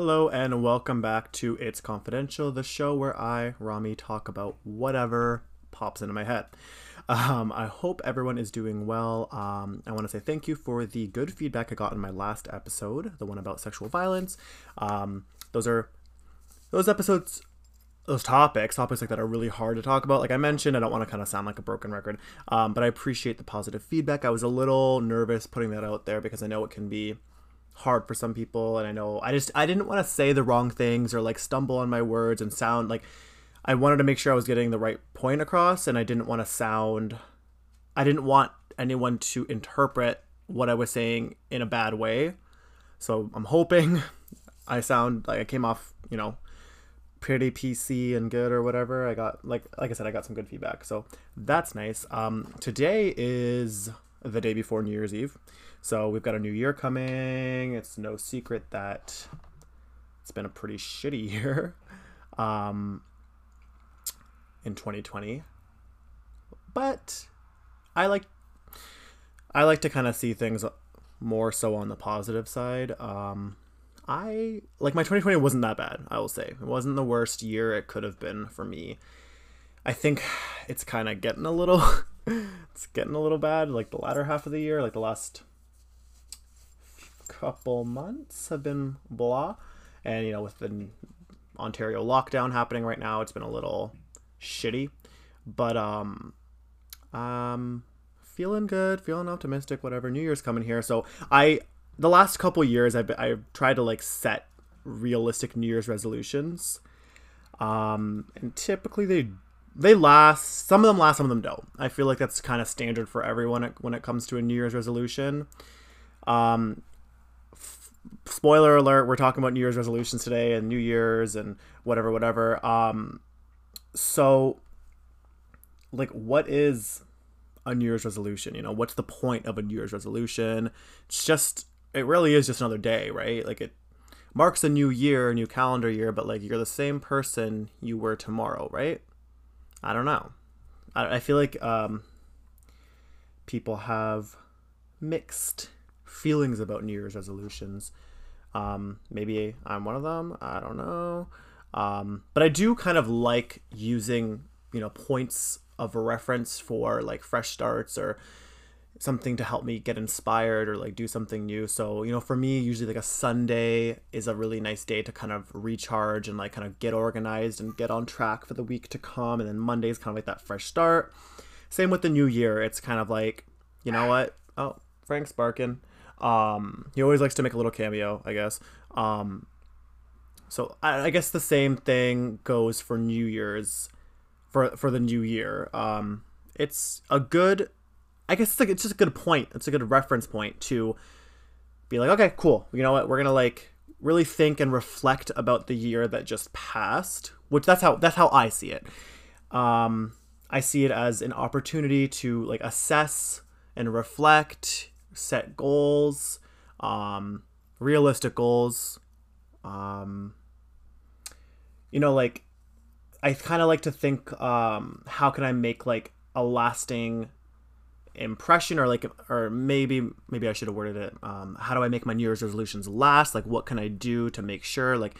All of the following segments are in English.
Hello and welcome back to It's Confidential, the show where I, Rami, talk about whatever pops into my head. Um, I hope everyone is doing well. Um, I want to say thank you for the good feedback I got in my last episode, the one about sexual violence. Um, those are those episodes, those topics, topics like that are really hard to talk about. Like I mentioned, I don't want to kind of sound like a broken record, um, but I appreciate the positive feedback. I was a little nervous putting that out there because I know it can be hard for some people and i know i just i didn't want to say the wrong things or like stumble on my words and sound like i wanted to make sure i was getting the right point across and i didn't want to sound i didn't want anyone to interpret what i was saying in a bad way. So i'm hoping i sound like i came off you know pretty pc and good or whatever. I got like like i said i got some good feedback. So that's nice. Um today is the day before new year's eve so we've got a new year coming. It's no secret that it's been a pretty shitty year um, in 2020. But I like I like to kind of see things more so on the positive side. Um, I like my 2020 wasn't that bad. I will say it wasn't the worst year it could have been for me. I think it's kind of getting a little it's getting a little bad like the latter half of the year, like the last couple months have been blah. And, you know, with the Ontario lockdown happening right now, it's been a little shitty. But, um, um, feeling good, feeling optimistic, whatever. New Year's coming here. So I, the last couple years, I've, I've tried to like set realistic New Year's resolutions. Um, and typically they they last some of them last some of them don't i feel like that's kind of standard for everyone when it comes to a new year's resolution um, spoiler alert we're talking about new year's resolutions today and new year's and whatever whatever. Um so like what is a new year's resolution? You know what's the point of a new year's resolution? It's just it really is just another day right? Like it marks a new year a new calendar year but like you're the same person you were tomorrow right? I don't know. I, I feel like um people have mixed feelings about New Year's resolutions. Um, maybe I'm one of them. I don't know. Um, but I do kind of like using, you know, points of reference for like fresh starts or something to help me get inspired or like do something new. So, you know, for me, usually like a Sunday is a really nice day to kind of recharge and like kind of get organized and get on track for the week to come. And then Monday is kind of like that fresh start. Same with the new year. It's kind of like, you know what? Oh, Frank's barking. Um, he always likes to make a little cameo, I guess. Um, so I, I, guess the same thing goes for New Year's, for for the new year. Um, it's a good, I guess it's like it's just a good point. It's a good reference point to be like, okay, cool. You know what? We're gonna like really think and reflect about the year that just passed. Which that's how that's how I see it. Um, I see it as an opportunity to like assess and reflect set goals, um, realistic goals. Um, you know, like I kind of like to think, um, how can I make like a lasting impression or like or maybe maybe I should have worded it um how do I make my New Year's resolutions last like what can I do to make sure like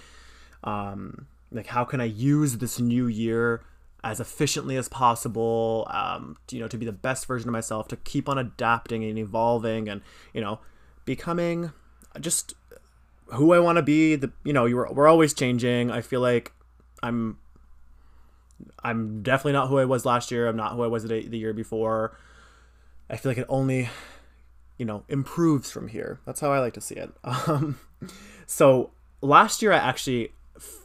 um like how can I use this new year as efficiently as possible um, you know to be the best version of myself to keep on adapting and evolving and you know becoming just who i want to be the you know you're, we're always changing. I feel like i'm i'm definitely not who i was last year. I'm not who i was the, the year before. I feel like it only you know improves from here. That's how i like to see it. Um, so last year i actually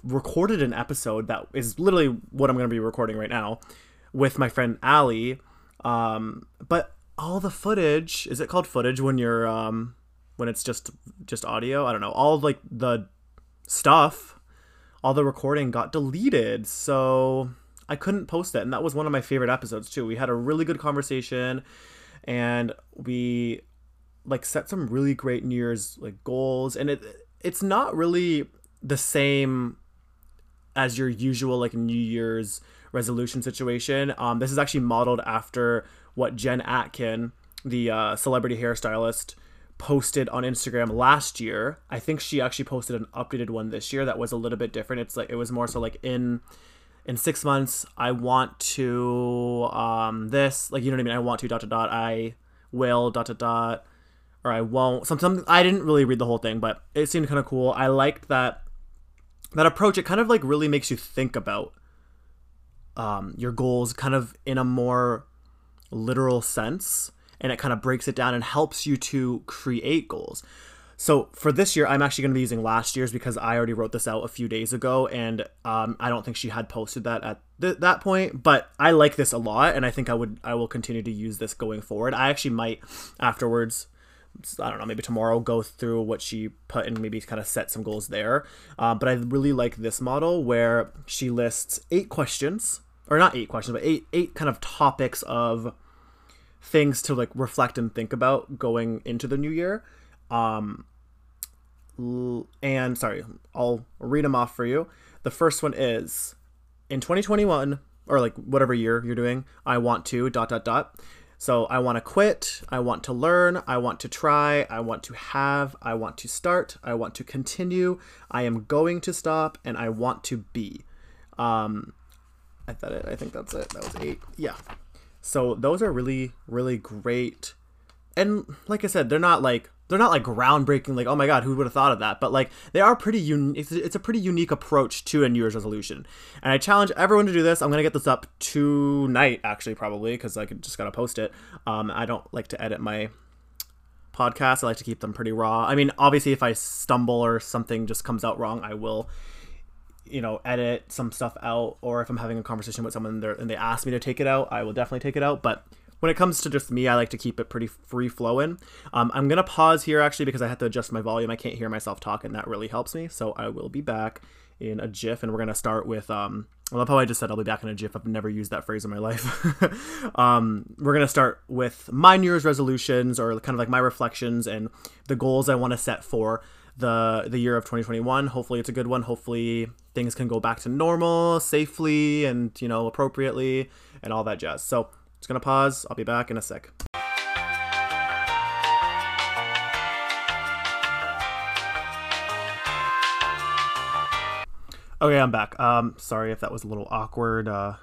recorded an episode that is literally what I'm going to be recording right now with my friend Ali. Um, but all the footage is it called footage when you're um, when it's just just audio? I don't know. All like the stuff, all the recording got deleted, so I couldn't post it. And that was one of my favorite episodes too. We had a really good conversation, and we like set some really great New Year's like goals. And it it's not really the same as your usual like New Year's resolution situation. Um, this is actually modeled after what Jen Atkin, the uh, celebrity hairstylist, posted on Instagram last year. I think she actually posted an updated one this year that was a little bit different. It's like it was more so like in in six months I want to um this like you know what I mean. I want to dot dot dot. I will dot dot dot or I won't. Some some I didn't really read the whole thing, but it seemed kind of cool. I liked that that approach. It kind of like really makes you think about um, your goals, kind of in a more literal sense, and it kind of breaks it down and helps you to create goals. So for this year, I'm actually going to be using last year's because I already wrote this out a few days ago, and um, I don't think she had posted that at th- that point. But I like this a lot, and I think I would I will continue to use this going forward. I actually might afterwards I don't know, maybe tomorrow go through what she put and maybe kind of set some goals there. Uh, but I really like this model where she lists eight questions, or not eight questions, but eight eight kind of topics of things to like reflect and think about going into the new year. Um, and sorry, I'll read them off for you. The first one is in 2021 or like whatever year you're doing, I want to dot dot dot so I want to quit, I want to learn, I want to try, I want to have, I want to start, I want to continue, I am going to stop, and I want to be. Um, I thought it. I think that's it. That was eight. Yeah. So those are really, really great. And like I said, they're not like they're not like groundbreaking like oh my god who would have thought of that? But like they are pretty unique it's, it's, a pretty unique approach to a new year's resolution. And i challenge everyone to do this. I'm gonna get this up tonight actually probably because i just gotta post it. Um, i don't like to edit my podcasts. I like to keep them pretty raw. I mean obviously if i stumble or something just comes out wrong i will you know edit some stuff out. Or if i'm having a conversation with someone and they ask me to take it out i will definitely take it out. But when it comes to just me, I like to keep it pretty free flowing. Um, I'm gonna pause here actually because I have to adjust my volume. I can't hear myself talk, and that really helps me. So I will be back in a GIF, and we're gonna start with. Um, I love how I just said I'll be back in a GIF. I've never used that phrase in my life. um, we're gonna start with my New Year's resolutions, or kind of like my reflections and the goals I want to set for the the year of 2021. Hopefully, it's a good one. Hopefully, things can go back to normal safely and you know appropriately and all that jazz. So just gonna pause. I'll be back in a sec. Okay, I'm back. Um, sorry if that was a little awkward uh,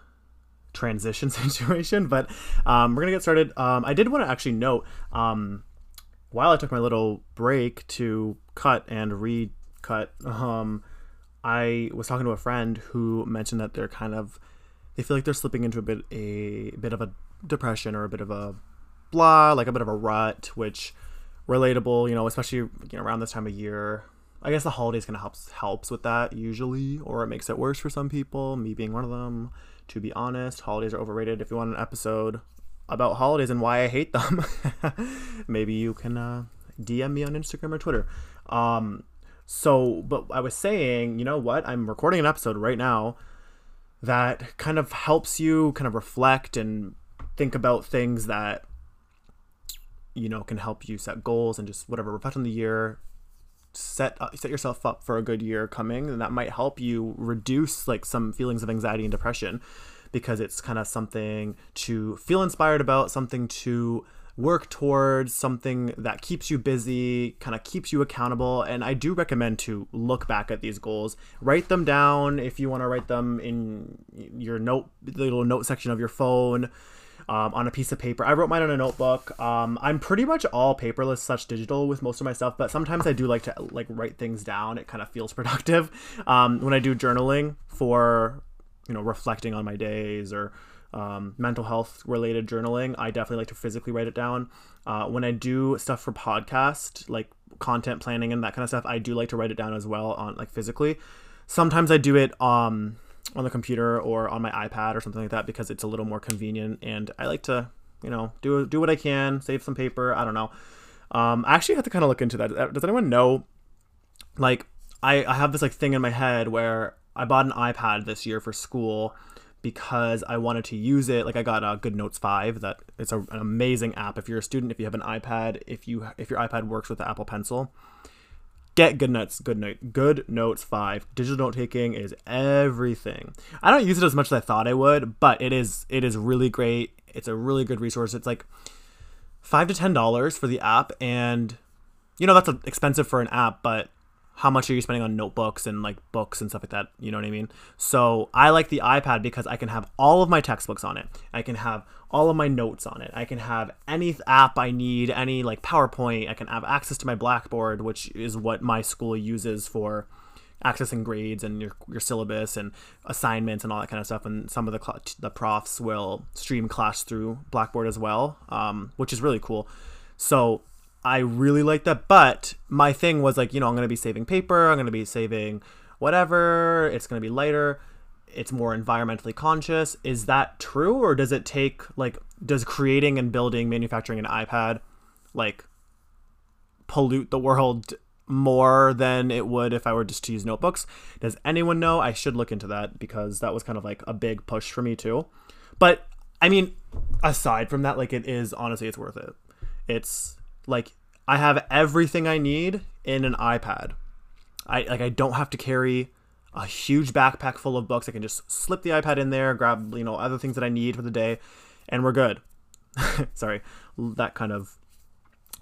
transition situation, but um, we're gonna get started. Um, I did want to actually note um, while I took my little break to cut and recut, um, I was talking to a friend who mentioned that they're kind of they feel like they're slipping into a bit a bit of a depression or a bit of a blah, like a bit of a rut, which relatable, you know, especially you know, around this time of year. I guess the holidays kind of helps helps with that usually, or it makes it worse for some people. Me being one of them. To be honest, holidays are overrated. If you want an episode about holidays and why I hate them, maybe you can uh, DM me on Instagram or Twitter. Um, so, but I was saying, you know what? I'm recording an episode right now that kind of helps you kind of reflect and think about things that you know can help you set goals and just whatever reflect on the year set uh, set yourself up for a good year coming. And that might help you reduce like some feelings of anxiety and depression because it's kind of something to feel inspired about something to work towards something that keeps you busy, kind of keeps you accountable. And I do recommend to look back at these goals, write them down if you want to write them in your note, the little note section of your phone um, on a piece of paper. I wrote mine on a notebook. Um, I'm pretty much all paperless such digital with most of my stuff, but sometimes I do like to like write things down. It kind of feels productive um, when I do journaling for you know reflecting on my days or um, mental health related journaling. I definitely like to physically write it down. Uh, when I do stuff for podcast, like content planning and that kind of stuff, I do like to write it down as well on like physically. Sometimes I do it um on the computer or on my iPad or something like that because it's a little more convenient and I like to, you know, do do what I can, save some paper. I don't know. Um, I actually have to kind of look into that. Uh, does anyone know? Like, I I have this like thing in my head where I bought an iPad this year for school because I wanted to use it. Like I got a Good Notes Five. That it's a, an amazing app. If you're a student, if you have an iPad, if you if your iPad works with the Apple Pencil, get good notes good note good notes 5 digital note taking is everything i don't use it as much as i thought i would but it is it is really great it's a really good resource it's like five to ten dollars for the app and you know that's uh, expensive for an app, but how much are you spending on notebooks and like books and stuff like that? You know what I mean? So I like the iPad because I can have all of my textbooks on it. I can have all of my notes on it. I can have any app I need, any like PowerPoint. I can have access to my Blackboard, which is what my school uses for accessing grades and your, your syllabus and assignments and all that kind of stuff. And some of the cl- the profs will stream class through Blackboard as well, um, which is really cool. So I really like that. But my thing was like, you know, I'm going to be saving paper. I'm going to be saving whatever. It's going to be lighter. It's more environmentally conscious. Is that true? Or does it take, like, does creating and building, manufacturing an iPad, like, pollute the world more than it would if I were just to use notebooks? Does anyone know? I should look into that because that was kind of like a big push for me too. But I mean, aside from that, like, it is honestly, it's worth it. It's like I have everything I need in an iPad. I like I don't have to carry a huge backpack full of books. I can just slip the iPad in there, grab you know other things that I need for the day, and we're good. Sorry, that kind of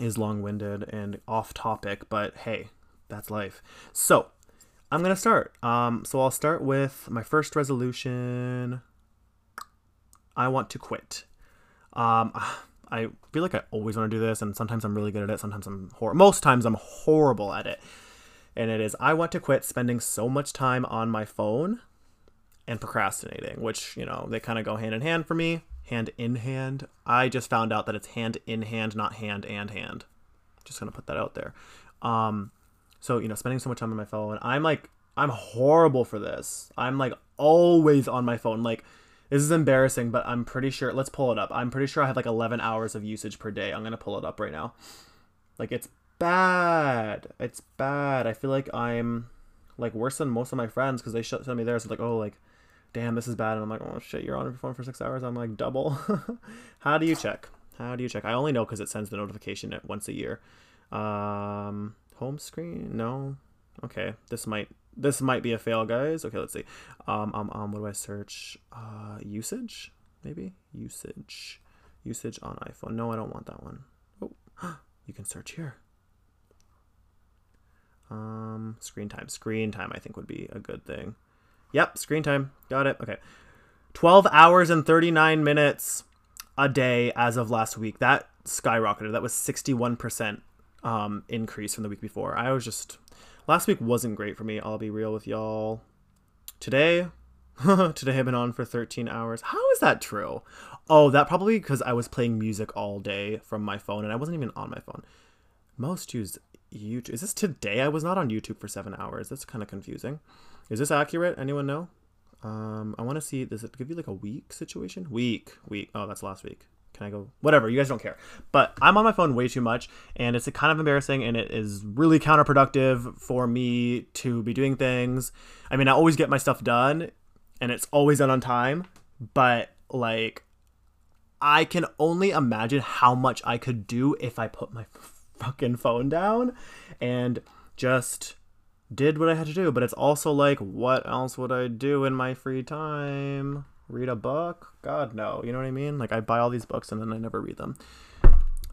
is long-winded and off topic, but hey, that's life. So I'm gonna start. Um, so I'll start with my first resolution. I want to quit. Um, I feel like I always want to do this, and sometimes I'm really good at it. Sometimes I'm hor- most times I'm horrible at it. And it is I want to quit spending so much time on my phone and procrastinating, which you know they kind of go hand in hand for me, hand in hand. I just found out that it's hand in hand, not hand and hand. Just gonna put that out there. Um, so you know, spending so much time on my phone, I'm like I'm horrible for this. I'm like always on my phone, like this is embarrassing, but I'm pretty sure. Let's pull it up. I'm pretty sure I have like 11 hours of usage per day. I'm gonna pull it up right now. Like it's bad. It's bad. I feel like I'm like worse than most of my friends because they sent me there. So like, oh, like, damn, this is bad. And I'm like, oh shit, you're on your phone for six hours. I'm like, double. How do you check? How do you check? I only know because it sends the notification once a year. Um, home screen? No. Okay, this might this might be a fail, guys. Okay, let's see. Um, um, um, what do I search? Uh, usage, maybe usage, usage on iPhone. No, I don't want that one. Oh, you can search here. Um, screen time. Screen time, I think would be a good thing. Yep, screen time. Got it. Okay, twelve hours and thirty nine minutes a day as of last week. That skyrocketed. That was sixty one percent um increase from the week before. I was just Last week wasn't great for me, I'll be real with y'all. Today, today I've been on for 13 hours. How is that true? Oh, that probably because I was playing music all day from my phone and I wasn't even on my phone. Most used YouTube. Is this today? I was not on YouTube for seven hours. That's kind of confusing. Is this accurate? Anyone know? Um, I want to see. Does it give you like a week situation? Week, week. Oh, that's last week can I go? Whatever, you guys don't care. But I'm on my phone way too much, and it's kind of embarrassing, and it is really counterproductive for me to be doing things. I mean, I always get my stuff done, and it's always done on time, but like, I can only imagine how much I could do if I put my fucking phone down and just did what I had to do. But it's also like, what else would I do in my free time? Read a book? God, no. You know what I mean? Like, I buy all these books and then I never read them.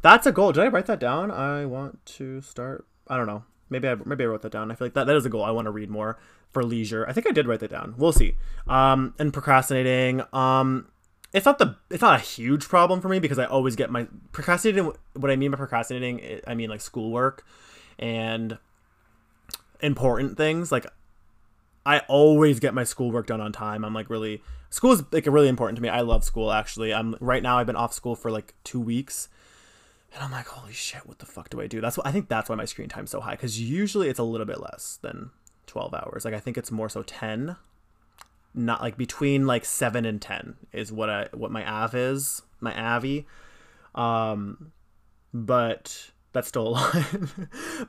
That's a goal. Did I write that down? I want to start. I don't know. Maybe I maybe I wrote that down. I feel like that, that is a goal. I want to read more for leisure. I think I did write that down. We'll see. Um, and procrastinating. Um, it's not the it's not a huge problem for me because I always get my procrastinating. What I mean by procrastinating, I mean like schoolwork and important things. Like I always get my schoolwork done on time. I'm like really school is like really important to me. I love school actually. I'm right now I've been off school for like 2 weeks. And I'm like, "Holy shit, what the fuck do I do?" That's what I think that's why my screen time's so high cuz usually it's a little bit less than 12 hours. Like I think it's more so 10. Not like between like 7 and 10 is what I what my av is, my avi. Um but that's still a lot.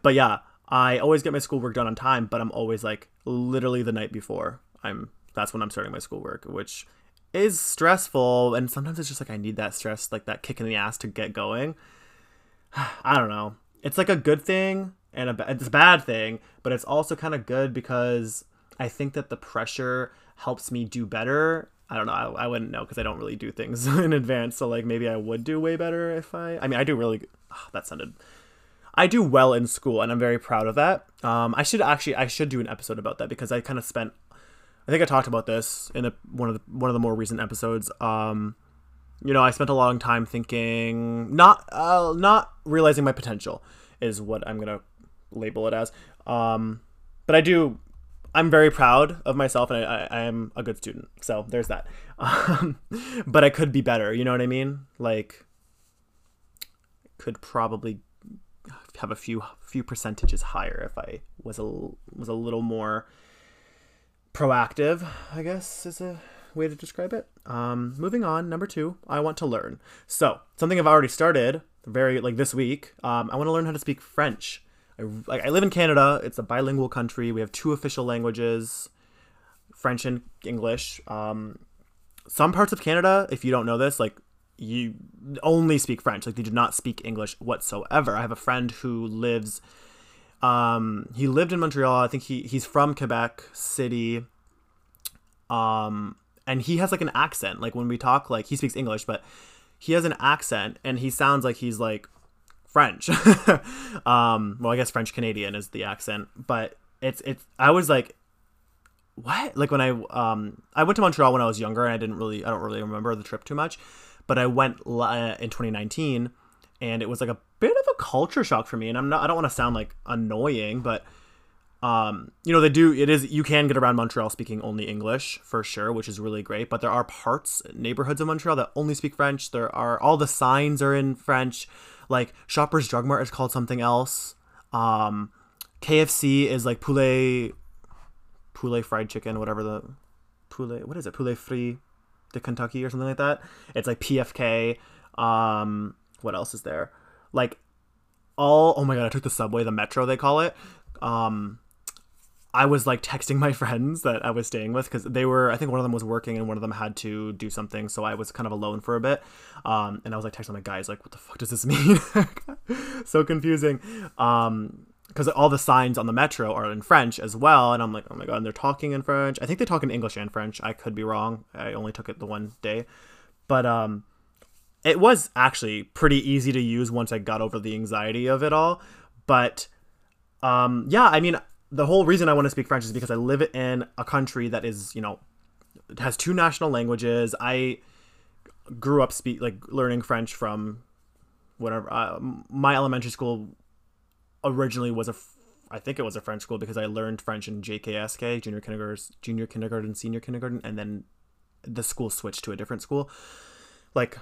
but yeah, I always get my schoolwork done on time, but I'm always like literally the night before. I'm that's when I'm starting my schoolwork, which is stressful and sometimes it's just like I need that stress, like that kick in the ass to get going. I don't know. It's like a good thing and a, it's a bad thing, but it's also kind of good because I think that the pressure helps me do better. I don't know. I, I wouldn't know because I don't really do things in advance. So like maybe I would do way better if I. I mean, I do really. Oh, that sounded I do well in school, and I'm very proud of that. Um, I should actually I should do an episode about that because I kind of spent. I think I talked about this in a, one of the one of the more recent episodes. Um, you know, I spent a long time thinking, not uh, not realizing my potential is what I'm gonna label it as. Um, but I do. I'm very proud of myself, and I, I, I am a good student. So there's that. Um, but I could be better. You know what I mean? Like, could probably have a few few percentages higher if I was a was a little more proactive. I guess is a way to describe it. Um, moving on, number two, I want to learn. So something I've already started very like this week. Um, I want to learn how to speak French. I, like, I live in Canada. It's a bilingual country. We have two official languages, French and English. Um, some parts of Canada, if you don't know this, like you only speak French. Like they do not speak English whatsoever. I have a friend who lives. Um, he lived in Montreal. I think he he's from Quebec City. Um, and he has like an accent. Like when we talk, like he speaks English, but he has an accent, and he sounds like he's like French. um, well, I guess French Canadian is the accent, but it's it's. I was like, what? Like when I um I went to Montreal when I was younger, and I didn't really I don't really remember the trip too much but I went uh, in 2019 and it was like a bit of a culture shock for me. And I'm not, I don't want to sound like annoying, but um, you know, they do, it is, you can get around Montreal speaking only English for sure, which is really great. But there are parts, neighborhoods of Montreal that only speak French. There are, all the signs are in French. Like Shoppers Drug Mart is called something else. Um, KFC is like poulet, poulet fried chicken, whatever the poulet, what is it? Poulet frit the Kentucky or something like that. It's like PFK. Um, what else is there? Like all. Oh my god! I took the subway, the metro they call it. Um, I was like texting my friends that I was staying with because they were. I think one of them was working and one of them had to do something, so I was kind of alone for a bit. Um, and I was like texting my guys like, "What the fuck does this mean?" so confusing. Um, because all the signs on the metro are in French as well, and I'm like, oh my god, and they're talking in French. I think they talk in English and French. I could be wrong. I only took it the one day, but um, it was actually pretty easy to use once I got over the anxiety of it all. But um, yeah, I mean, the whole reason I want to speak French is because I live in a country that is, you know, has two national languages. I grew up speak like learning French from whatever. Uh, my elementary school originally was a I think it was a French school because I learned French in JKSK, junior kindergarten, junior kindergarten, senior kindergarten, and then the school switched to a different school. Like,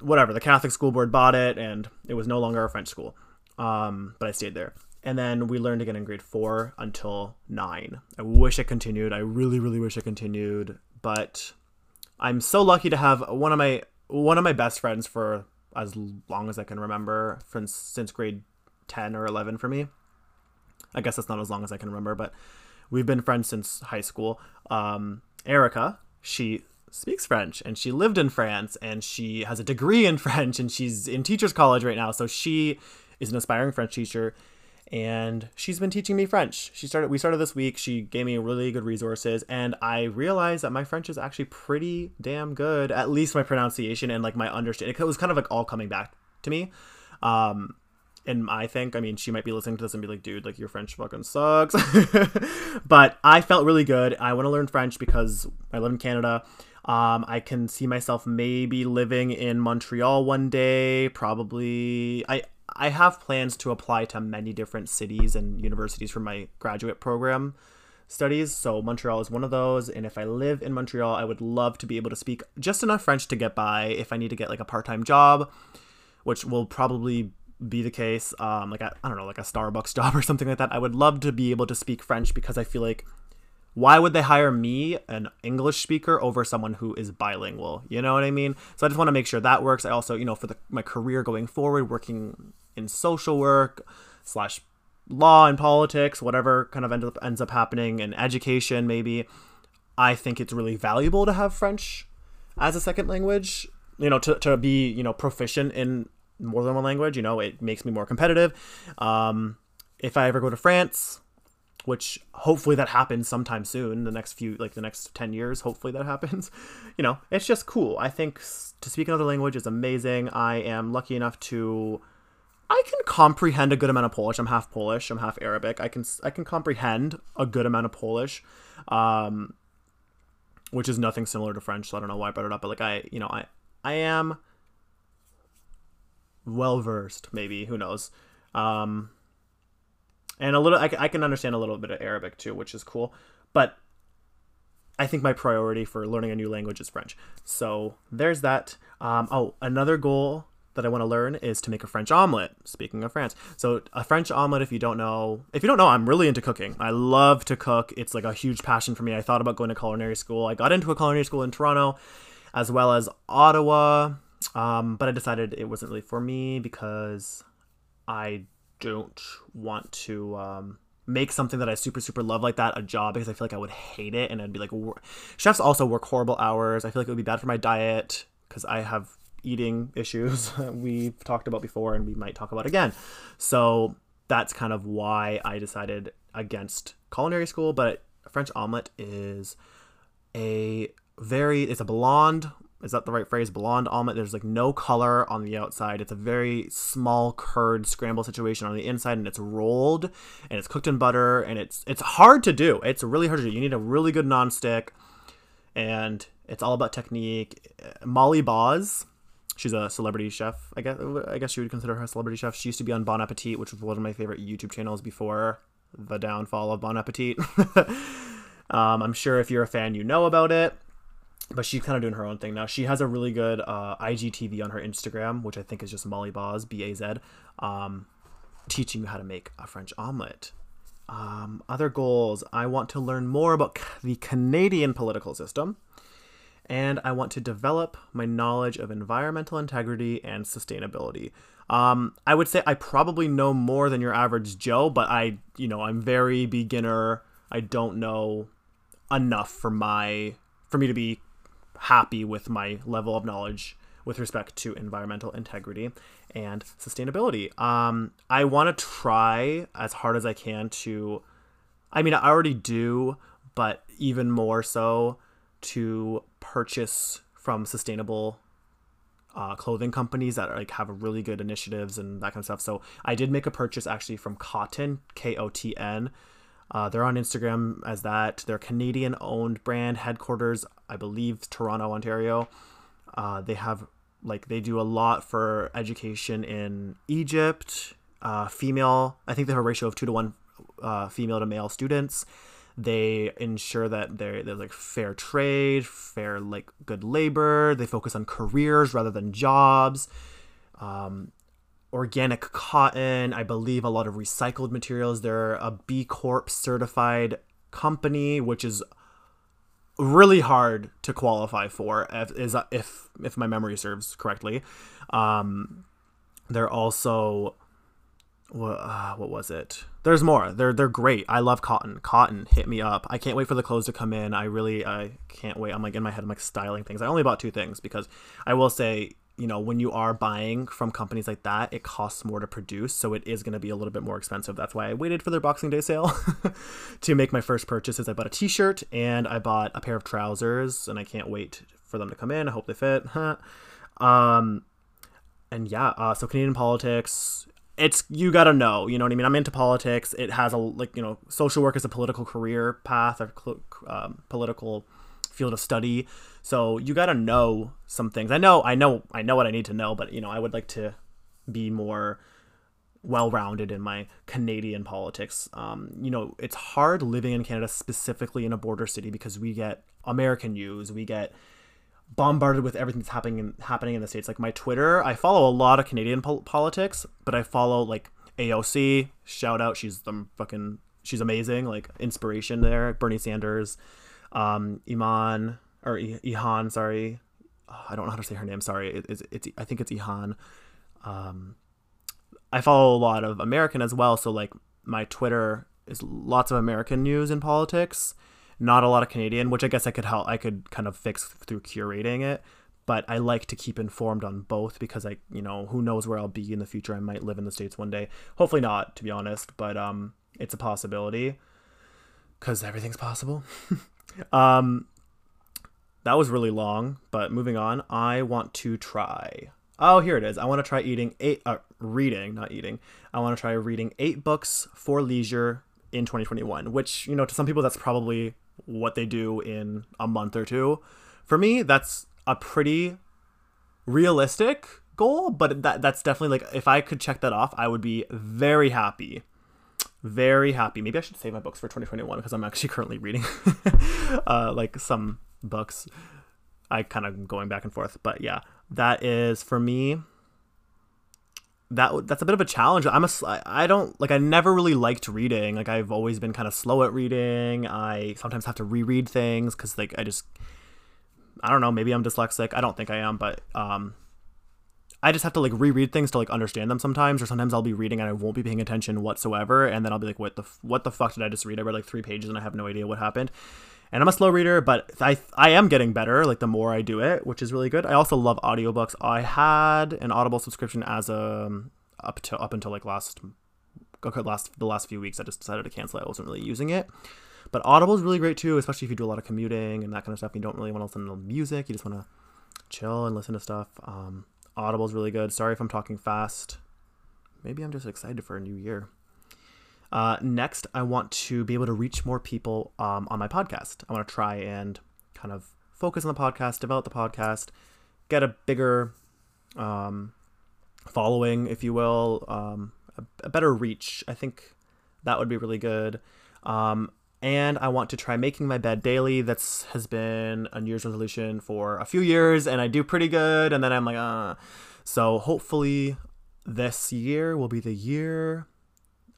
whatever, the Catholic school board bought it, and it was no longer a French school. Um, but I stayed there. And then we learned again in grade four until nine. I wish it continued. I really, really wish it continued. But I'm so lucky to have one of my one of my best friends for as long as I can remember, since since grade 10 or 11 for me. I guess that's not as long as I can remember, but we've been friends since high school. Um, Erica, she speaks French and she lived in France and she has a degree in French and she's in teachers college right now. So she is an aspiring French teacher and she's been teaching me French. She started we started this week. She gave me really good resources and I realized that my French is actually pretty damn good. At least my pronunciation and like my understanding. It was kind of like all coming back to me. Um, and I think, I mean, she might be listening to this and be like, dude, like your French fucking sucks. but I felt really good. I want to learn French because I live in Canada. Um, I can see myself maybe living in Montreal one day. Probably, I I have plans to apply to many different cities and universities for my graduate program studies. So Montreal is one of those. And if I live in Montreal, I would love to be able to speak just enough French to get by. If I need to get like a part time job, which will probably be the case, um, like I I don't know, like a Starbucks job or something like that. I would love to be able to speak French because I feel like why would they hire me, an English speaker, over someone who is bilingual? You know what I mean? So I just want to make sure that works. I also, you know, for the, my career going forward, working in social work slash law and politics, whatever kind of ends up ends up happening in education, maybe. I think it's really valuable to have French as a second language. You know, to, to be you know proficient in more than one language. You know, it makes me more competitive. Um, if I ever go to France, which hopefully that happens sometime soon, the next few, like the next 10 years, hopefully that happens. You know, it's just cool. I think to speak another language is amazing. I am lucky enough to I can comprehend a good amount of Polish. I'm half Polish. I'm half Arabic. I can I can comprehend a good amount of Polish, um, which is nothing similar to French. So I don't know why I brought it up, but like I, you know, I I am well versed. Maybe who knows, um, and a little. I, I can understand a little bit of Arabic too, which is cool. But I think my priority for learning a new language is French. So there's that. Um, oh, another goal that I want to learn is to make a French omelet. Speaking of France, so a French omelet, if you don't know, if you don't know, I'm really into cooking. I love to cook. It's like a huge passion for me. I thought about going to culinary school. I got into a culinary school in Toronto, as well as Ottawa, um, but I decided it wasn't really for me because I don't want to. Um, make something that I super super love like that a job because I feel like I would hate it and I'd be like chefs also work horrible hours. I feel like it would be bad for my diet because I have eating issues we've talked about before and we might talk about again. So that's kind of why I decided against culinary school, but French omelet is a very it's a blonde is that the right phrase blonde omelet there's like no color on the outside it's a very small curd scramble situation on the inside and it's rolled and it's cooked in butter and it's it's hard to do it's really hard to do you need a really good nonstick and it's all about technique molly Baz she's a celebrity chef. I guess I guess you would consider her a celebrity chef. She used to be on Bon Appetit, which was one of my favorite YouTube channels before the downfall of Bon Appetit. um, I'm sure if you're a fan, you know about it. But she's kind of doing her own thing now. She has a really good uh, IGTV on her Instagram, which I think is just Molly Baz, B A Z, um, teaching you how to make a French omelet. Um, other goals I want to learn more about the Canadian political system and I want to develop my knowledge of environmental integrity and sustainability. Um, I would say I probably know more than your average Joe, but I, you know, I'm very beginner. I don't know enough for my for me to be happy with my level of knowledge with respect to environmental integrity and sustainability. Um, I want to try as hard as I can to. I mean, I already do, but even more so to purchase from sustainable uh, clothing companies that are, like have really good initiatives and that kind of stuff. So I did make a purchase actually from Kotn K O T N. Uh, they're on Instagram as that. They're Canadian owned brand, headquarters, I believe, Toronto, Ontario. Uh, they have like they do a lot for education in Egypt. Uh, female, I think they have a ratio of two to one uh, female to male students. They ensure that they're, they're like fair trade, fair like good labor. They focus on careers rather than jobs. Um, organic cotton, I believe a lot of recycled materials. They're a B Corp certified company, which is really hard to qualify for if if if my memory serves correctly. Um, they're also what, uh, what was it? There's more. They're they're great. I love Kotn. Kotn, hit me up. I can't wait for the clothes to come in. I really I can't wait. I'm like in my head. I'm like styling things. I only bought two things because I will say you know when you are buying from companies like that, it costs more to produce, so it is going to be a little bit more expensive. That's why I waited for their Boxing Day sale to make my first purchases. I bought a T-shirt and I bought a pair of trousers, and I can't wait for them to come in. I hope they fit. um, and yeah, uh, so Canadian politics it's you got to know you know what i mean i'm into politics it has a like you know social work is a political career path or um, political field of study so you got to know some things i know i know i know what i need to know but you know i would like to be more well-rounded in my canadian politics um, you know it's hard living in canada specifically in a border city because we get american news we get bombarded with everything that's happening in, happening in the states. Like my Twitter, I follow a lot of Canadian po- politics, but I follow like AOC. Shout out, she's the fucking she's amazing. Like inspiration there. Bernie Sanders, um, Iman or I- Ihan, sorry, I don't know how to say her name. Sorry, it, it's, it's I think it's Ihan. Um, I follow a lot of American as well, so like my Twitter is lots of American news and politics not a lot of Canadian, which I guess I could help. I could kind of fix through curating it. But I like to keep informed on both because I, you know, who knows where I'll be in the future. I might live in the states one day. Hopefully not, to be honest. But um, it's a possibility because everything's possible. um, that was really long, but moving on. I want to try Oh, here it is. I want to try eating eight, uh, reading, not eating. I want to try reading eight books for leisure in 2021, which, you know, to some people, that's probably what they do in a month or two. For me, that's a pretty realistic goal, but that that's definitely like if I could check that off, I would be very happy. Very happy. Maybe I should save my books for 2021 because I'm actually currently reading uh, like some books. I kind of going back and forth, but yeah, that is for me. That that's a bit of a challenge. I'm a I don't like I never really liked reading. Like I've always been kind of slow at reading. I sometimes have to reread things because like I just I don't know. Maybe I'm dyslexic. I don't think I am, but um, I just have to like reread things to like understand them sometimes, or sometimes I'll be reading and I won't be paying attention whatsoever, and then I'll be like, "What the what the fuck did I just read?" I read like three pages and I have no idea what happened. And I'm a slow reader, but I I am getting better like the more I do it, which is really good. I also love audiobooks. I had an Audible subscription as a um, up to up until like last okay, last the last few weeks. I just decided to cancel it. I wasn't really using it. But Audible is really great too, especially if you do a lot of commuting and that kind of stuff. You don't really want to listen to music. You just want to chill and listen to stuff. Um, Audible is really good. Sorry if I'm talking fast. Maybe I'm just excited for a new year. Uh, next, I want to be able to reach more people um, on my podcast. I want to try and kind of focus on the podcast, develop the podcast, get a bigger um, following, if you will, um, a, a, better reach. I think that would be really good. Um, and I want to try making my bed daily. That's has been a New Year's resolution for a few years, and I do pretty good. And then I'm like, uh. So hopefully, this year will be the year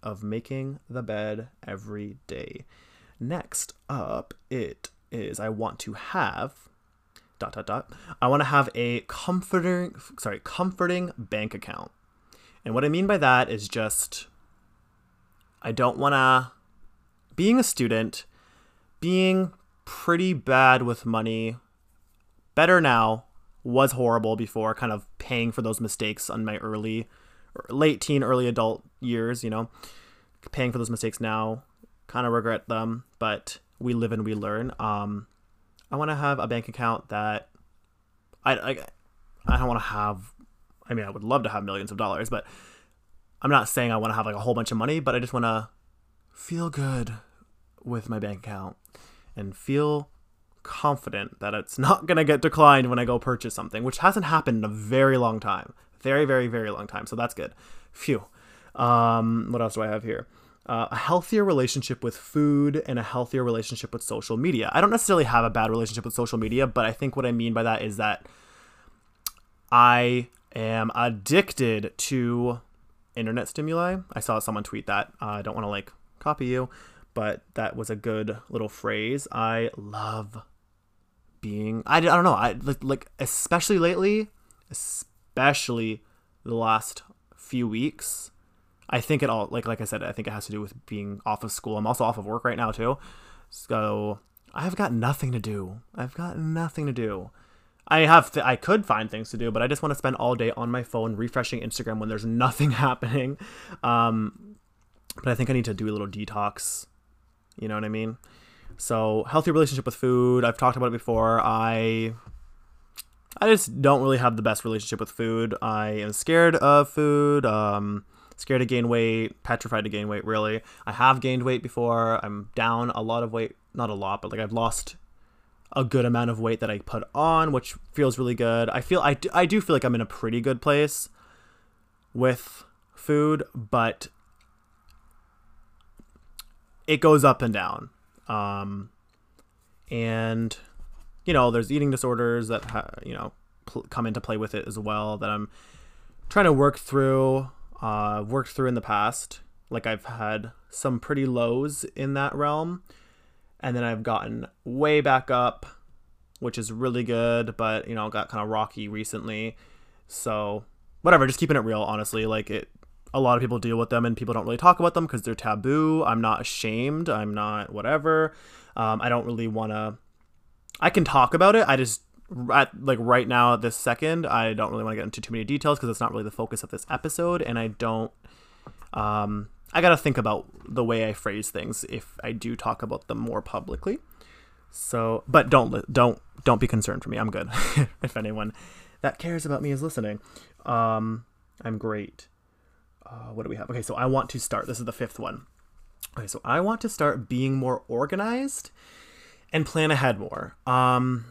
of making the bed every day. Next up, it is I want to have dot dot dot. I want to have a comforting sorry comforting bank account, and what I mean by that is just I don't want to being a student, being pretty bad with money, better now, was horrible before, kind of paying for those mistakes on my early, late teen, early adult years, you know, paying for those mistakes now, kind of regret them, but we live and we learn. Um, I want to have a bank account that I, I, I don't want to have, I mean, I would love to have millions of dollars, but I'm not saying I want to have like a whole bunch of money, but I just want to feel good with my bank account and feel confident that it's not going to get declined when I go purchase something, which hasn't happened in a very long time. Very, very, very long time. So that's good. Phew. Um, what else do I have here? Uh, a healthier relationship with food and a healthier relationship with social media. I don't necessarily have a bad relationship with social media, but I think what I mean by that is that I am addicted to internet stimuli. I saw someone tweet that. Uh, I don't want to like copy you, but that was a good little phrase. I love being I, I don't know, I like, like especially lately, especially the last few weeks. I think it all like like I said, I think it has to do with being off of school. I'm also off of work right now too. So I've got nothing to do. I've got nothing to do. I have th- I could find things to do, but I just want to spend all day on my phone refreshing Instagram when there's nothing happening. Um, but I think I need to do a little detox. You know what I mean? So healthy relationship with food. I've talked about it before. I I just don't really have the best relationship with food. I am scared of food. Um, scared to gain weight. Petrified to gain weight. Really, I have gained weight before. I'm down a lot of weight. Not a lot, but like I've lost a good amount of weight that I put on, which feels really good. I feel I do, I do feel like I'm in a pretty good place with food, but it goes up and down. Um, and you know, there's eating disorders that ha- you know pl- come into play with it as well that I'm trying to work through. Uh, worked through in the past. Like I've had some pretty lows in that realm, and then I've gotten way back up, which is really good. But you know, got kind of rocky recently. So whatever, just keeping it real. Honestly, like it a lot of people deal with them and people don't really talk about them because they're taboo. I'm not ashamed. I'm not whatever. Um, I don't really want to. I can talk about it. I just at, like right now at this second, I don't really want to get into too many details because it's not really the focus of this episode, and I don't. Um, I gotta think about the way I phrase things if I do talk about them more publicly. So, but don't don't don't be concerned for me. I'm good. if anyone that cares about me is listening. Um, I'm great. Uh, what do we have? Okay, so I want to start. This is the fifth one. Okay, so I want to start being more organized and plan ahead more. Um,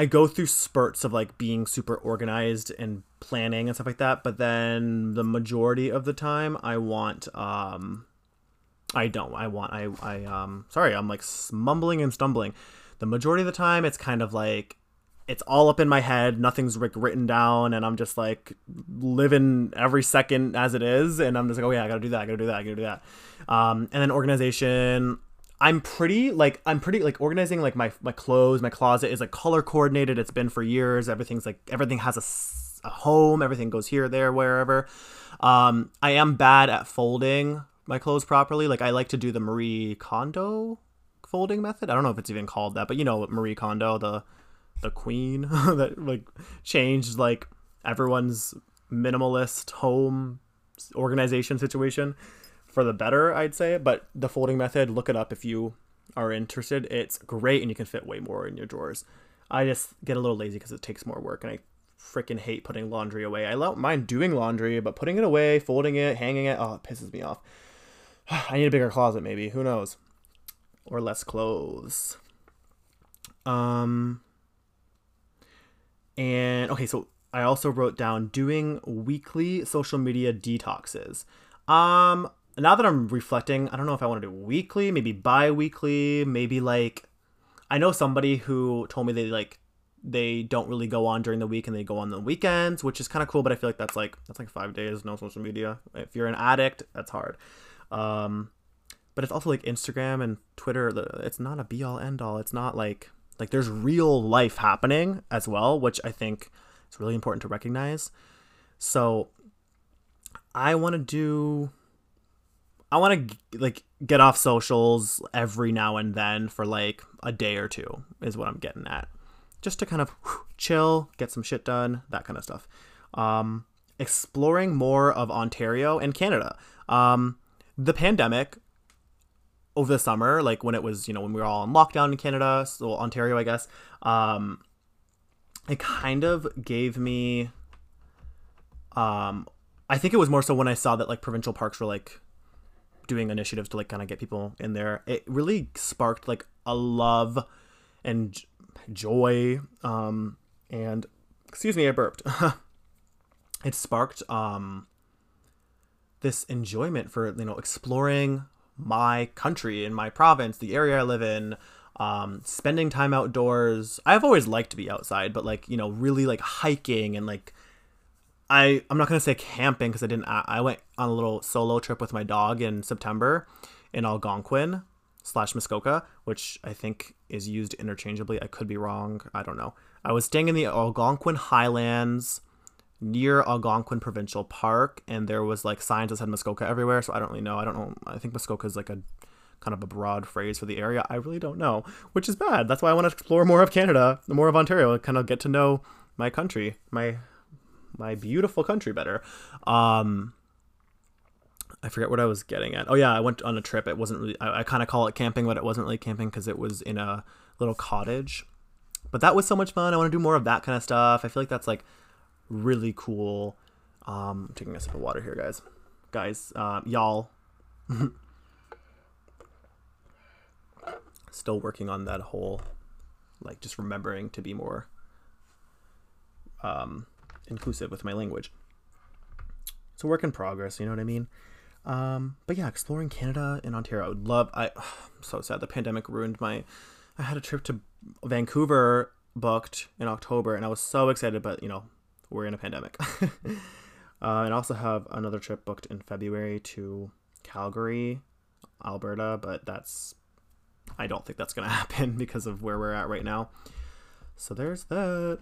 I go through spurts of like being super organized and planning and stuff like that, but then the majority of the time I want um I don't. I want I I um sorry, I'm like mumbling and stumbling. The majority of the time it's kind of like it's all up in my head, nothing's like written down and I'm just like living every second as it is and I'm just like, "Oh yeah, I got to do that, I got to do that, I got to do that." Um and then organization I'm pretty like I'm pretty like organizing like my my clothes, my closet is like color coordinated. It's been for years. Everything's like everything has a, a home. Everything goes here, there, wherever. Um, I am bad at folding my clothes properly. Like I like to do the Marie Kondo folding method. I don't know if it's even called that, but you know Marie Kondo, the the queen that like changed like everyone's minimalist home organization situation for the better, I'd say. But the folding method, look it up if you are interested. It's great and you can fit way more in your drawers. I just get a little lazy because it takes more work and I freaking hate putting laundry away. I don't mind doing laundry, but putting it away, folding it, hanging it, oh, it pisses me off. I need a bigger closet, maybe. Who knows? Or less clothes. Um. And okay, so I also wrote down doing weekly social media detoxes. Um, now that I'm reflecting, I don't know if I want to do weekly, maybe bi-weekly, maybe like I know somebody who told me they like they don't really go on during the week and they go on the weekends, which is kind of cool, but I feel like that's like that's like 5 days no social media. If you're an addict, that's hard. Um but it's also like Instagram and Twitter, it's not a be all end all. It's not like like there's real life happening as well, which I think is really important to recognize. So I want to do I want to like get off socials every now and then for like a day or two is what I'm getting at. Just to kind of chill, get some shit done, that kind of stuff. Um, exploring more of Ontario and Canada. Um, the pandemic over the summer, like when it was, you know, when we were all in lockdown in Canada, so Ontario, I guess, um, it kind of gave me, um, I think it was more so when I saw that like provincial parks were like doing initiatives to like kind of get people in there it really sparked like a love and joy um and excuse me i burped. It sparked um this enjoyment for you know exploring my country in my province the area i live in um, spending time outdoors. I've always liked to be outside, but like you know, really like hiking and like I I'm not gonna say camping because I didn't. I went on a little solo trip with my dog in September in Algonquin slash Muskoka, which I think is used interchangeably. I could be wrong. I don't know. I was staying in the Algonquin Highlands near Algonquin Provincial Park, and there was like signs that said Muskoka everywhere. So I don't really know. I don't know. I think Muskoka is like a kind of a broad phrase for the area. I really don't know, which is bad. That's why I want to explore more of Canada, more of Ontario, kind of get to know my country, my my beautiful country better. Um, I forget what I was getting at. Oh yeah, I went on a trip. It wasn't really. I, I kind of call it camping, but it wasn't really camping because it was in a little cottage. But that was so much fun. I want to do more of that kind of stuff. I feel like that's like really cool. Um, I'm taking a sip of water here, guys. Guys, uh, y'all. Still working on that whole, like, just remembering to be more um, inclusive with my language. It's a work in progress, you know what I mean? Um, but yeah, exploring Canada and Ontario. I would love. I I'm so sad the pandemic ruined my. I had a trip to Vancouver booked in October, and I was so excited, but you know, we're in a pandemic. uh, and also have another trip booked in February to Calgary, Alberta, but that's. I don't think that's gonna happen because of where we're at right now. So there's that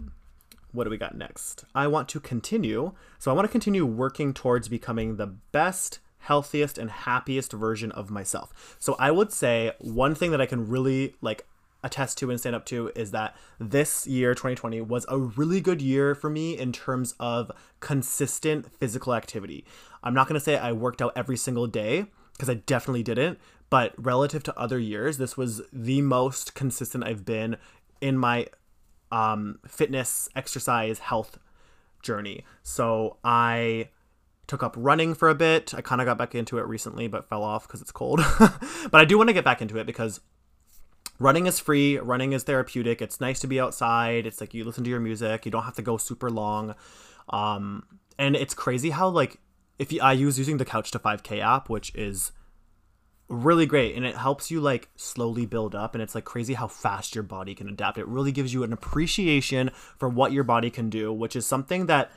what do we got next? I want to continue. So I want to continue working towards becoming the best, healthiest, and happiest version of myself. So I would say one thing that I can really like attest to and stand up to is that this year 2020 was a really good year for me in terms of consistent physical activity. I'm not going to say I worked out every single day because I definitely didn't, but relative to other years, this was the most consistent I've been in my um, fitness, exercise, health journey. So I took up running for a bit. I kind of got back into it recently, but fell off because it's cold. but I do want to get back into it because running is free. Running is therapeutic. It's nice to be outside. It's like you listen to your music. You don't have to go super long. Um, and it's crazy how like if you, I use using the Couch to 5K app, which is really great and it helps you like slowly build up and it's like crazy how fast your body can adapt. It really gives you an appreciation for what your body can do, which is something that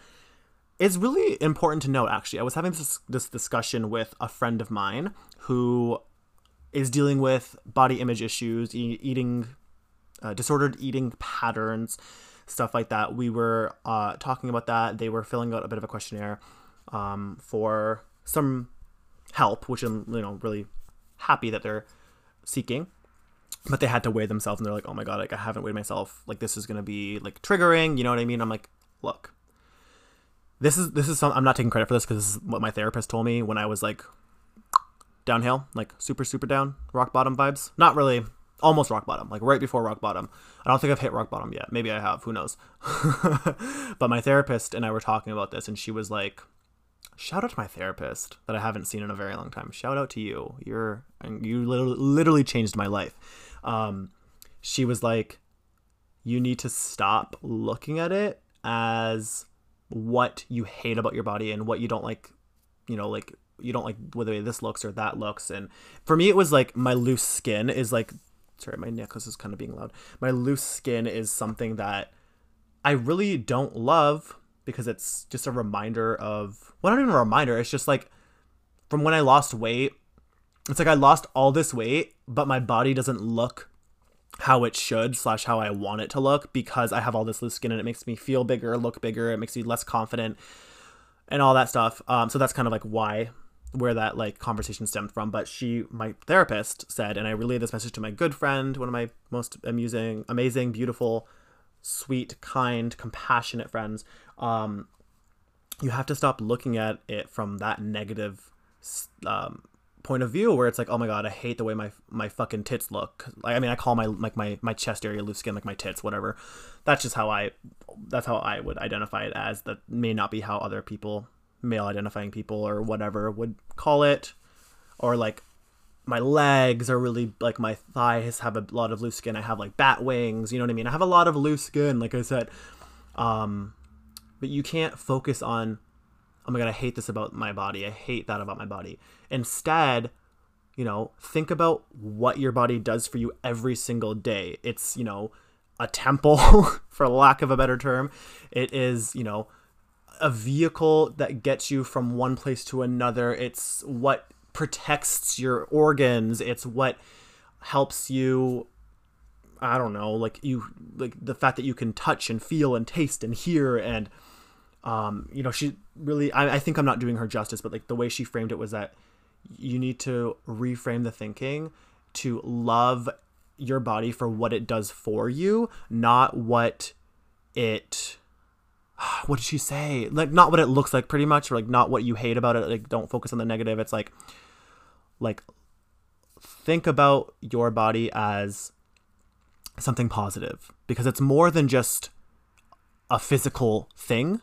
is really important to note actually. I was having this this discussion with a friend of mine who is dealing with body image issues, e- eating uh, disordered eating patterns, stuff like that. We were uh, talking about that. They were filling out a bit of a questionnaire um, for some help, which I'm you know really happy that they're seeking. But they had to weigh themselves, and they're like, "Oh my god, like I haven't weighed myself. Like this is gonna be like triggering." You know what I mean? I'm like, look, this is this is some. I'm not taking credit for this because this is what my therapist told me when I was like downhill, like super super down, rock bottom vibes. Not really, almost rock bottom, like right before rock bottom. I don't think I've hit rock bottom yet. Maybe I have. Who knows? but my therapist and I were talking about this, and she was like, shout out to my therapist that I haven't seen in a very long time. Shout out to you. You're you literally, changed my life. Um, she was like, you need to stop looking at it as what you hate about your body and what you don't like. You know, like you don't like whether this looks or that looks. And for me, it was like my loose skin is like. Sorry, my necklace is kind of being loud. My loose skin is something that I really don't love because it's just a reminder of well not even a reminder it's just like from when i lost weight it's like i lost all this weight but my body doesn't look how it should slash how i want it to look because i have all this loose skin and it makes me feel bigger look bigger it makes me less confident and all that stuff um, so that's kind of like why where that like conversation stemmed from but she my therapist said and i relayed this message to my good friend one of my most amusing amazing beautiful sweet kind compassionate friends um, you have to stop looking at it from that negative um, point of view where it's like oh my god i hate the way my my fucking tits look. Like, i mean i call my like my my chest area loose skin like my tits whatever. That's just how i that's how i would identify it as. That may not be how other people male identifying people or whatever would call it. Or like my legs are really like my thighs have a lot of loose skin. I have like bat wings you know what i mean? I have a lot of loose skin like i said. Um but you can't focus on oh my god i hate this about my body. I hate that about my body. Instead you know think about what your body does for you every single day. It's you know a temple for lack of a better term. It is you know a vehicle that gets you from one place to another. It's what protects your organs. It's what helps you i don't know like you like the fact that you can touch and feel and taste and hear and um, you know, she really, I, I think I'm not doing her justice, but like the way she framed it was that you need to reframe the thinking to love your body for what it does for you, not what it what did she say? Like not what it looks like pretty much, or like not what you hate about it. Like don't focus on the negative. It's like like think about your body as something positive because it's more than just a physical thing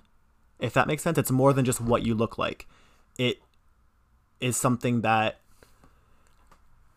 if that makes sense. It's more than just what you look like. It is something that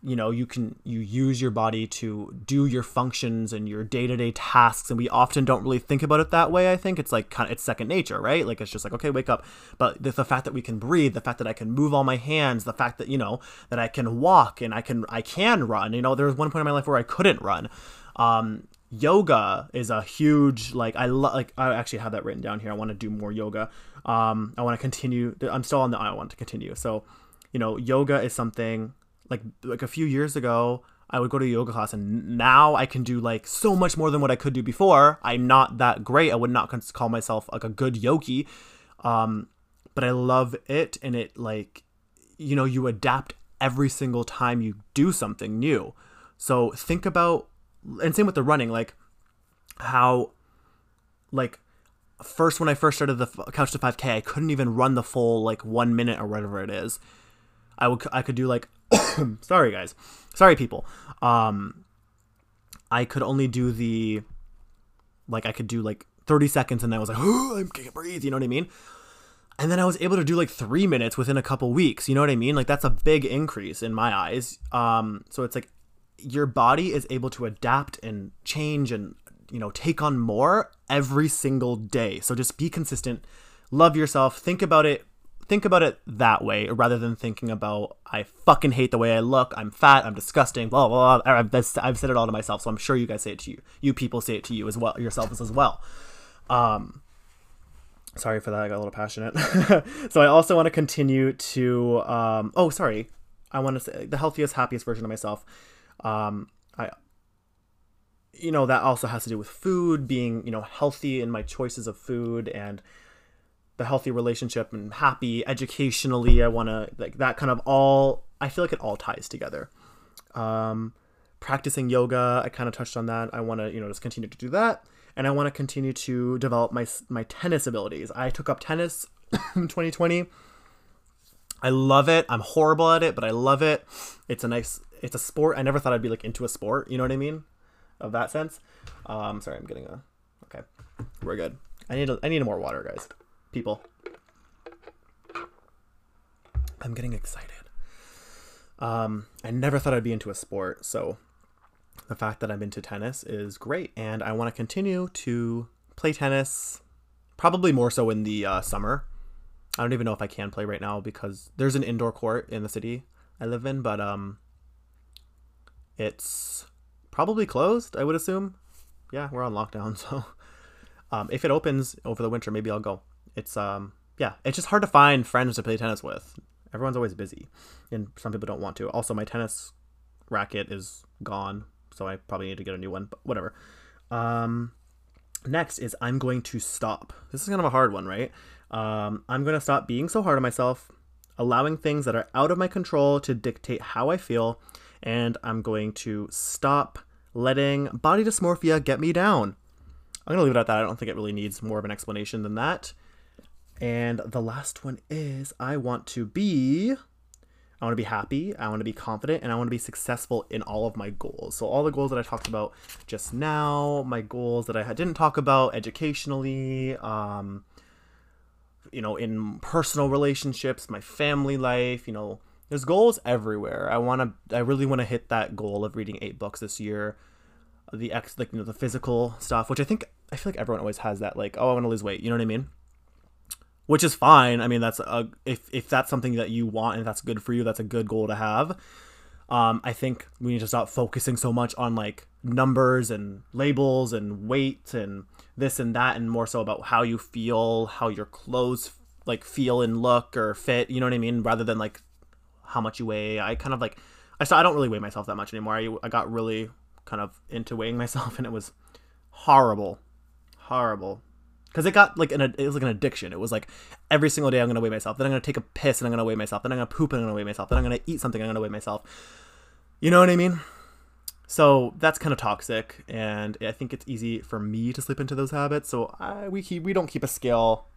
you know you can you use your body to do your functions and your day-to-day tasks and we often don't really think about it that way i think it's like kind of it's second nature right like it's just like okay wake up but the, the fact that we can breathe the fact that i can move all my hands the fact that you know that i can walk and i can i can run you know there was one point in my life where i couldn't run um yoga is a huge like I love like I actually have that written down here. I want to do more yoga. Um, I want to continue. I'm still on the. I want to continue. So, you know, yoga is something like like a few years ago. I would go to yoga class, and now I can do like so much more than what I could do before. I'm not that great. I would not call myself like a good yogi, um, but I love it, and it like, you know, you adapt every single time you do something new. So think about and same with the running like how like first when i first started the couch to 5k i couldn't even run the full like one minute or whatever it is i would i could do like sorry guys sorry people um i could only do the like I could do like 30 seconds and then I was like, oh, I can't breathe. You know what I mean? And then I was able to do like three minutes within a couple weeks. You know what I mean? Like that's a big increase in my eyes. Um, so it's like your body is able to adapt and change and you know take on more every single day. So just be consistent, love yourself, think about it think about it that way rather than thinking about I fucking hate the way I look, I'm fat, I'm disgusting, blah blah blah. I've, I've said it all to myself, so I'm sure you guys say it to you. You people say it to you as well, yourselves as well. Um, sorry for that, I got a little passionate. so I also want to continue to. Um, oh, sorry, I want to say the healthiest, happiest version of myself. Um, I you know that also has to do with food being you know healthy in my choices of food and the healthy relationship and happy educationally. I want to like that kind of all i feel like it all ties together. Um practicing yoga i kind of touched on that. I want to you know just continue to do that. And i want to continue to develop my my tennis abilities. I took up tennis in 2020 i love it. I'm horrible at it but i love it. It's a nice it's a sport. I never thought i'd be like into a sport. You know what i mean? Of that sense. Um sorry i'm getting a okay. We're good. I need a, i need more water guys people. I'm getting excited. Um, I never thought I'd be into a sport, so the fact that I'm into tennis is great, and I want to continue to play tennis, probably more so in the uh, summer. I don't even know if I can play right now because there's an indoor court in the city I live in, but um, it's probably closed. I would assume. Yeah, we're on lockdown, so um, if it opens over the winter, maybe I'll go it's um yeah, it's just hard to find friends to play tennis with. Everyone's always busy, and some people don't want to. Also, my tennis racket is gone, so I probably need to get a new one. But whatever. Um, next is I'm going to stop. This is kind of a hard one, right? Um, I'm going to stop being so hard on myself, allowing things that are out of my control to dictate how I feel, and I'm going to stop letting body dysmorphia get me down. I'm going to leave it at that. I don't think it really needs more of an explanation than that. And the last one is I want to be I want to be happy, I want to be confident, and I want to be successful in all of my goals. So all the goals that I talked about just now, my goals that I didn't talk about educationally, um, you know, in personal relationships, my family life, you know, there's goals everywhere. I want to, I really want to hit that goal of reading eight books this year. The ex, like you know, the physical stuff, which I think I feel like everyone always has that, like, oh, I want to lose weight. You know what I mean? Which is fine. I mean, that's a if if that's something that you want and that's good for you, that's a good goal to have. Um, I think we need to stop focusing so much on like numbers and labels and weight and this and that, and more so about how you feel, how your clothes like feel and look or fit. You know what I mean? Rather than like how much you weigh. I kind of like I saw I don't really weigh myself that much anymore. I I got really kind of into weighing myself, and it was horrible, horrible because it got like an it was like an addiction. It was like every single day I'm gonna weigh myself. Then I'm gonna take a piss and I'm gonna weigh myself. Then I'm gonna poop and I'm gonna weigh myself. Then I'm gonna eat something. And I'm gonna weigh myself. You know what I mean? So that's kind of toxic, and I think it's easy for me to slip into those habits. So I, we keep we don't keep a scale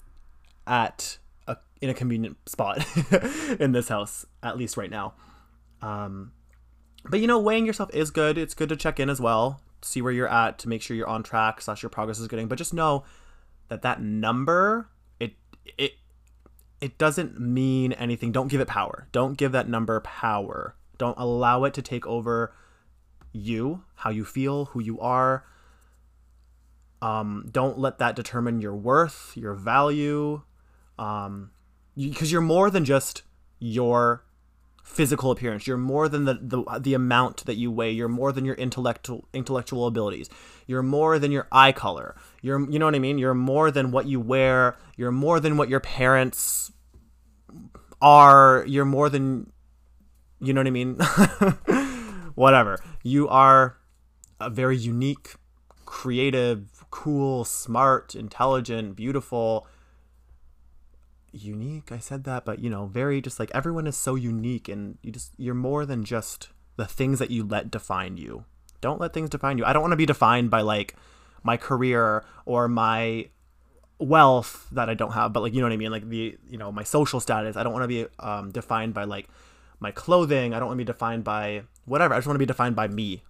at a, in a convenient spot in this house, at least right now. Um, but you know, weighing yourself is good. It's good to check in as well, see where you're at to make sure you're on track slash your progress is getting. But just know that that number it it it doesn't mean anything. Don't give it power. Don't give that number power. Don't allow it to take over you, how you feel, who you are. Um, don't let that determine your worth, your value, um, because you're more than just your physical appearance. You're more than the, the the amount that you weigh. You're more than your intellectual intellectual abilities. You're more than your eye color. You're you know what I mean? You're more than what you wear. You're more than what your parents are. You're more than you know what I mean? Whatever. You are a very unique, creative, cool, smart, intelligent, beautiful, unique? I said that but you know very just like everyone is so unique and you just you're more than just the things that you let define you. Don't let things define you. I don't want to be defined by like my career or my wealth that i don't have but like you know what i mean? Like the you know my social status. I don't want to be um, defined by like my clothing. I don't want to be defined by whatever. I just want to be defined by me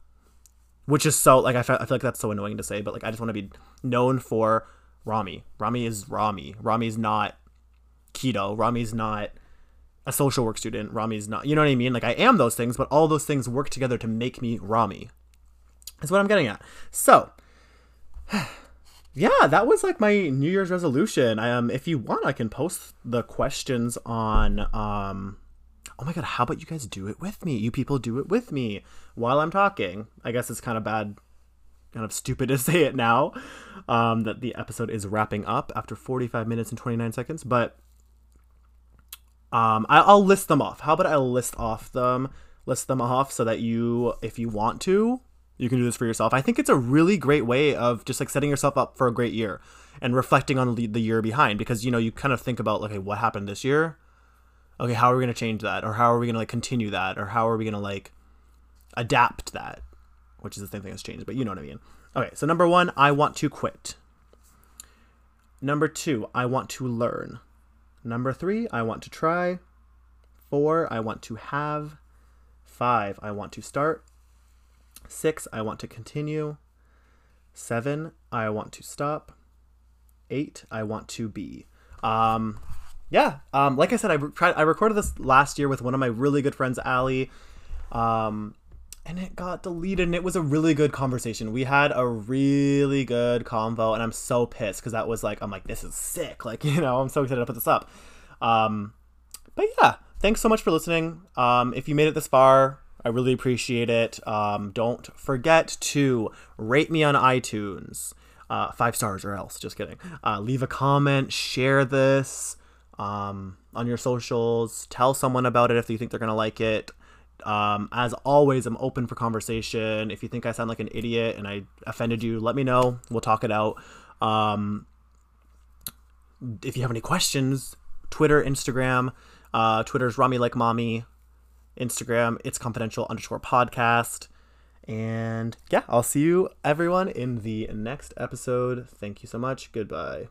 which is so like I feel, I feel like that's so annoying to say, but like I just want to be known for Rami. Rami is Rami. Rami's not keto. Rami's not a social work student. Rami's not. You know what I mean? Like I am those things, but all those things work together to make me Rami. Is what I'm getting at. So, yeah, that was like my New Year's resolution. Um, if you want, I can post the questions on um oh my god, how about you guys do it with me? You people do it with me while I'm talking. I guess it's kind of bad, kind of stupid to say it now um, that the episode is wrapping up after 45 minutes and 29 seconds, but um, I, I'll list them off. How about I list off them, list them off so that you, if you want to, you can do this for yourself. I think it's a really great way of just like setting yourself up for a great year and reflecting on the year behind because you know you kind of think about okay, what happened this year okay, how are we going to change that? Or how are we going to like continue that? Or how are we going to like adapt that? Which is the same thing as change, but you know what I mean. Okay, so number one, I want to quit. Number two, I want to learn. Number three, I want to try. Four, I want to have. Five, I want to start. Six, I want to continue. Seven, I want to stop. Eight, I want to be. Um, yeah, um, like I said, I tried. I recorded this last year with one of my really good friends, Ali, um, and it got deleted. And it was a really good conversation. We had a really good convo, and I'm so pissed because that was like, I'm like, this is sick. Like, you know, I'm so excited to put this up. Um, but yeah, thanks so much for listening. Um, if you made it this far, I really appreciate it. Um, don't forget to rate me on iTunes. Uh, five stars or else. Just kidding. Uh, leave a comment. Share this um, on your socials. Tell someone about it if you think they're gonna like it. Um, as always, I'm open for conversation. If you think I sound like an idiot and I offended you, let me know. We'll talk it out. Um, if you have any questions, Twitter, Instagram. Uh, Twitter's Rami like mommy. Instagram, it's confidential underscore podcast. And yeah, I'll see you everyone in the next episode. Thank you so much. Goodbye.